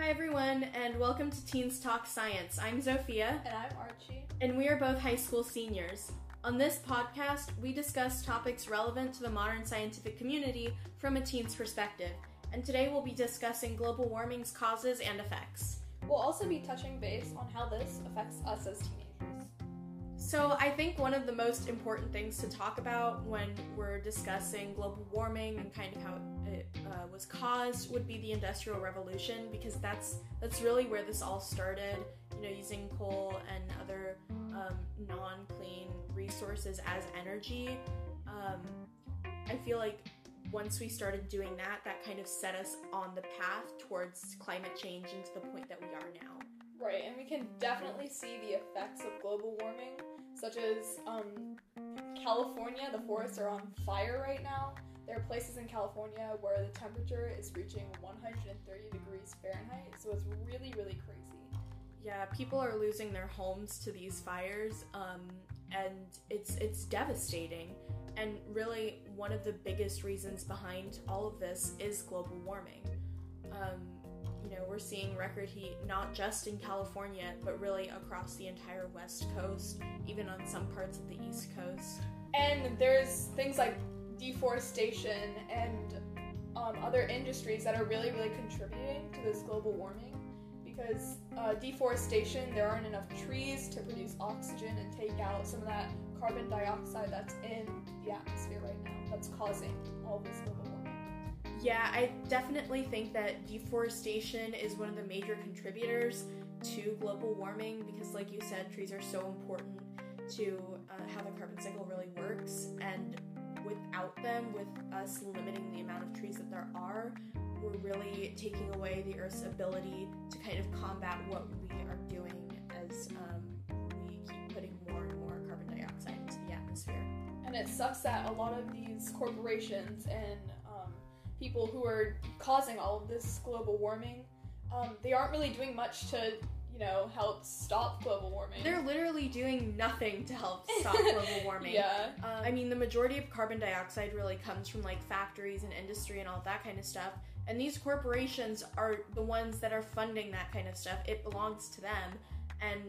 Hi, everyone, and welcome to Teens Talk Science. I'm Zofia, And I'm Archie. and we are both high school seniors. On this podcast, we discuss topics relevant to the modern scientific community from a teen's perspective. And today we'll be discussing global warming's causes and effects. We'll also be touching base on how this affects us as teenagers. So, I think one of the most important things to talk about when we're discussing global warming and kind of how it uh, was caused would be the Industrial Revolution because that's that's really where this all started. You know, using coal and other um, non-clean resources as energy. Um, I feel like once we started doing that, that kind of set us on the path towards climate change and to the point that we are now. Right, and we can definitely see the effects of global warming, such as um, California, the forests are on fire right now. There are places in California where the temperature is reaching 130 degrees Fahrenheit, so it's really, really crazy. Yeah, people are losing their homes to these fires, um, and it's it's devastating. And really, one of the biggest reasons behind all of this is global warming. Um, you know, we're seeing record heat not just in California, but really across the entire West Coast, even on some parts of the East Coast. And there's things like deforestation and um, other industries that are really, really contributing to this global warming. Because uh, deforestation, there aren't enough trees to produce oxygen and take out some of that carbon dioxide that's in the atmosphere right now that's causing all this global. Yeah, I definitely think that deforestation is one of the major contributors to global warming because, like you said, trees are so important to uh, how the carbon cycle really works. And without them, with us limiting the amount of trees that there are, we're really taking away the Earth's ability to kind of combat what we are doing as um, we keep putting more and more carbon dioxide into the atmosphere. And it sucks that a lot of these corporations and people who are causing all of this global warming, um, they aren't really doing much to, you know, help stop global warming. They're literally doing nothing to help stop global warming. yeah. Um, I mean, the majority of carbon dioxide really comes from like factories and industry and all that kind of stuff. And these corporations are the ones that are funding that kind of stuff. It belongs to them. And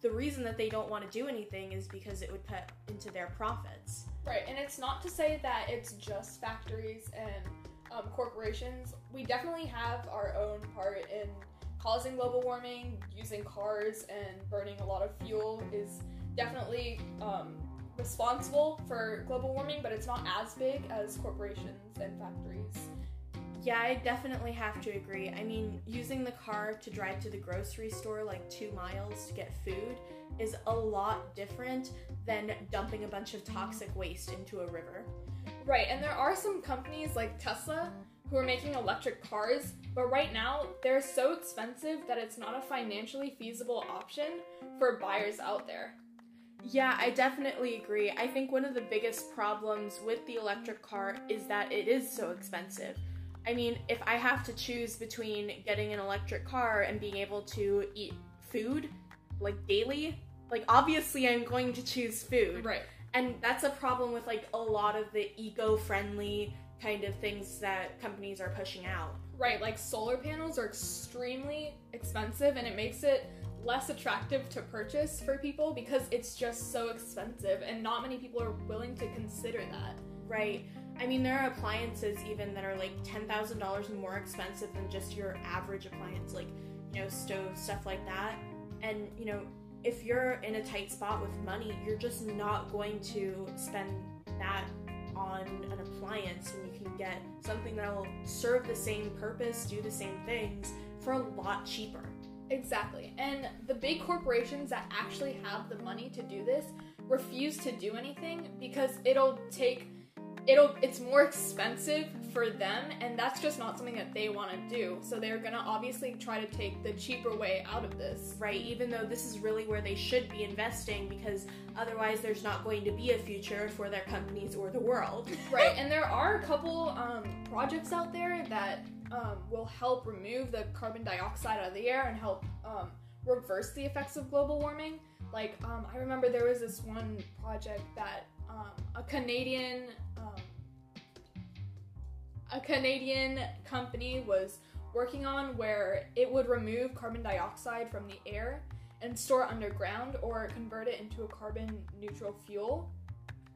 the reason that they don't want to do anything is because it would cut into their profits. Right, and it's not to say that it's just factories and um, corporations. We definitely have our own part in causing global warming. Using cars and burning a lot of fuel is definitely um, responsible for global warming, but it's not as big as corporations and factories. Yeah, I definitely have to agree. I mean, using the car to drive to the grocery store like two miles to get food is a lot different than dumping a bunch of toxic waste into a river. Right, and there are some companies like Tesla who are making electric cars, but right now they're so expensive that it's not a financially feasible option for buyers out there. Yeah, I definitely agree. I think one of the biggest problems with the electric car is that it is so expensive. I mean, if I have to choose between getting an electric car and being able to eat food, like daily, like obviously I'm going to choose food. Right. And that's a problem with like a lot of the eco friendly kind of things that companies are pushing out. Right, like solar panels are extremely expensive and it makes it less attractive to purchase for people because it's just so expensive and not many people are willing to consider that. Right. I mean, there are appliances even that are like $10,000 more expensive than just your average appliance, like, you know, stove, stuff like that. And, you know, if you're in a tight spot with money, you're just not going to spend that on an appliance when you can get something that'll serve the same purpose, do the same things for a lot cheaper. Exactly. And the big corporations that actually have the money to do this refuse to do anything because it'll take it'll it's more expensive for them and that's just not something that they want to do. So they're going to obviously try to take the cheaper way out of this. Right, even though this is really where they should be investing because otherwise there's not going to be a future for their companies or the world. Right. And there are a couple um, projects out there that um, will help remove the carbon dioxide out of the air and help um, reverse the effects of global warming. Like, um, I remember there was this one project that um, a Canadian um, a Canadian company was working on where it would remove carbon dioxide from the air and store it underground or convert it into a carbon neutral fuel.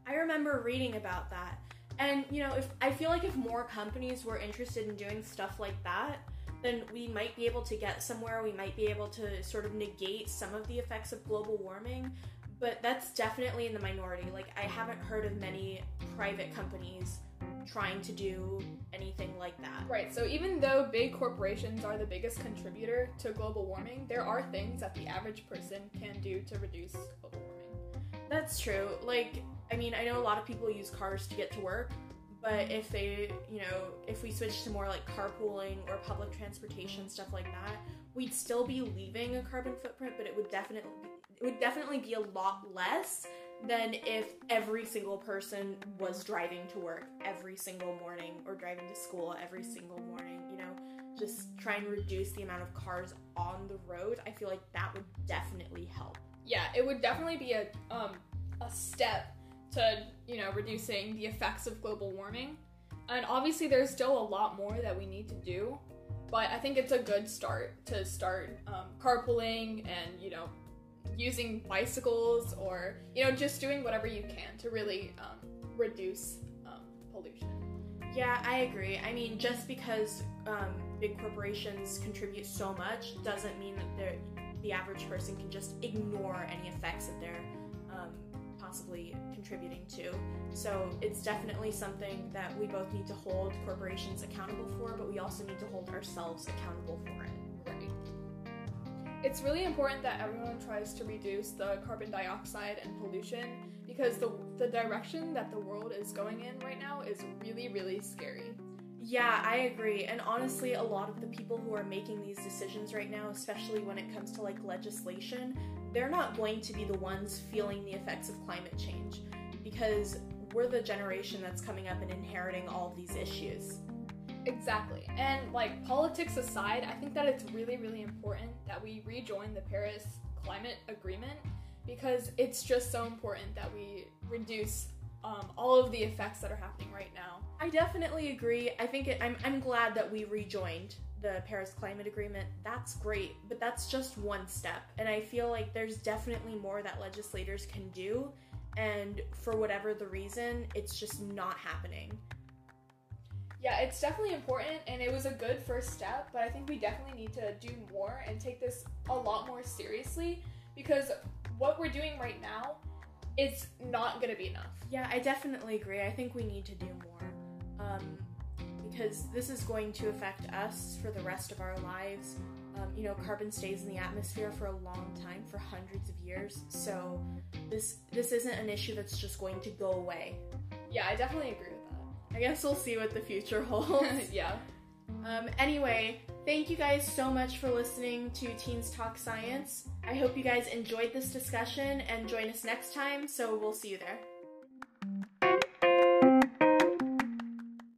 I remember reading about that. And you know, if I feel like if more companies were interested in doing stuff like that, then we might be able to get somewhere. We might be able to sort of negate some of the effects of global warming, but that's definitely in the minority. Like I haven't heard of many private companies trying to do anything like that. Right. So even though big corporations are the biggest contributor to global warming, there are things that the average person can do to reduce global warming. That's true. Like I mean, I know a lot of people use cars to get to work, but if they, you know, if we switch to more like carpooling or public transportation stuff like that, we'd still be leaving a carbon footprint, but it would definitely it would definitely be a lot less than if every single person was driving to work every single morning or driving to school every single morning, you know, just try and reduce the amount of cars on the road. I feel like that would definitely help. Yeah, it would definitely be a um a step to, you know, reducing the effects of global warming. And obviously there's still a lot more that we need to do, but I think it's a good start to start um, carpooling and, you know, using bicycles or you know just doing whatever you can to really um, reduce um, pollution. Yeah i agree. I mean just because um, big corporations contribute so much doesn't mean that the average person can just ignore any effects that they're um, possibly contributing to. So it's definitely something that we both need to hold corporations accountable for but we also need to hold ourselves accountable for it it's really important that everyone tries to reduce the carbon dioxide and pollution because the, the direction that the world is going in right now is really, really scary. Yeah, I agree. And honestly, a lot of the people who are making these decisions right now, especially when it comes to like legislation, they're not going to be the ones feeling the effects of climate change because we're the generation that's coming up and inheriting all these issues. Exactly. And like politics aside, I think that it's really, really important that we rejoin the Paris Climate Agreement because it's just so important that we reduce um, all of the effects that are happening right now. I definitely agree. I think it, I'm, I'm glad that we rejoined the Paris Climate Agreement. That's great, but that's just one step. And I feel like there's definitely more that legislators can do. And for whatever the reason, it's just not happening yeah, it's definitely important and it was a good first step, but I think we definitely need to do more and take this a lot more seriously because what we're doing right now it's not going to be enough. Yeah, I definitely agree. I think we need to do more. Um, because this is going to affect us for the rest of our lives. Um, you know, carbon stays in the atmosphere for a long time, for hundreds of years. So this this isn't an issue that's just going to go away. Yeah, I definitely agree I guess we'll see what the future holds. yeah. Um, anyway, thank you guys so much for listening to Teens Talk Science. I hope you guys enjoyed this discussion and join us next time, so we'll see you there.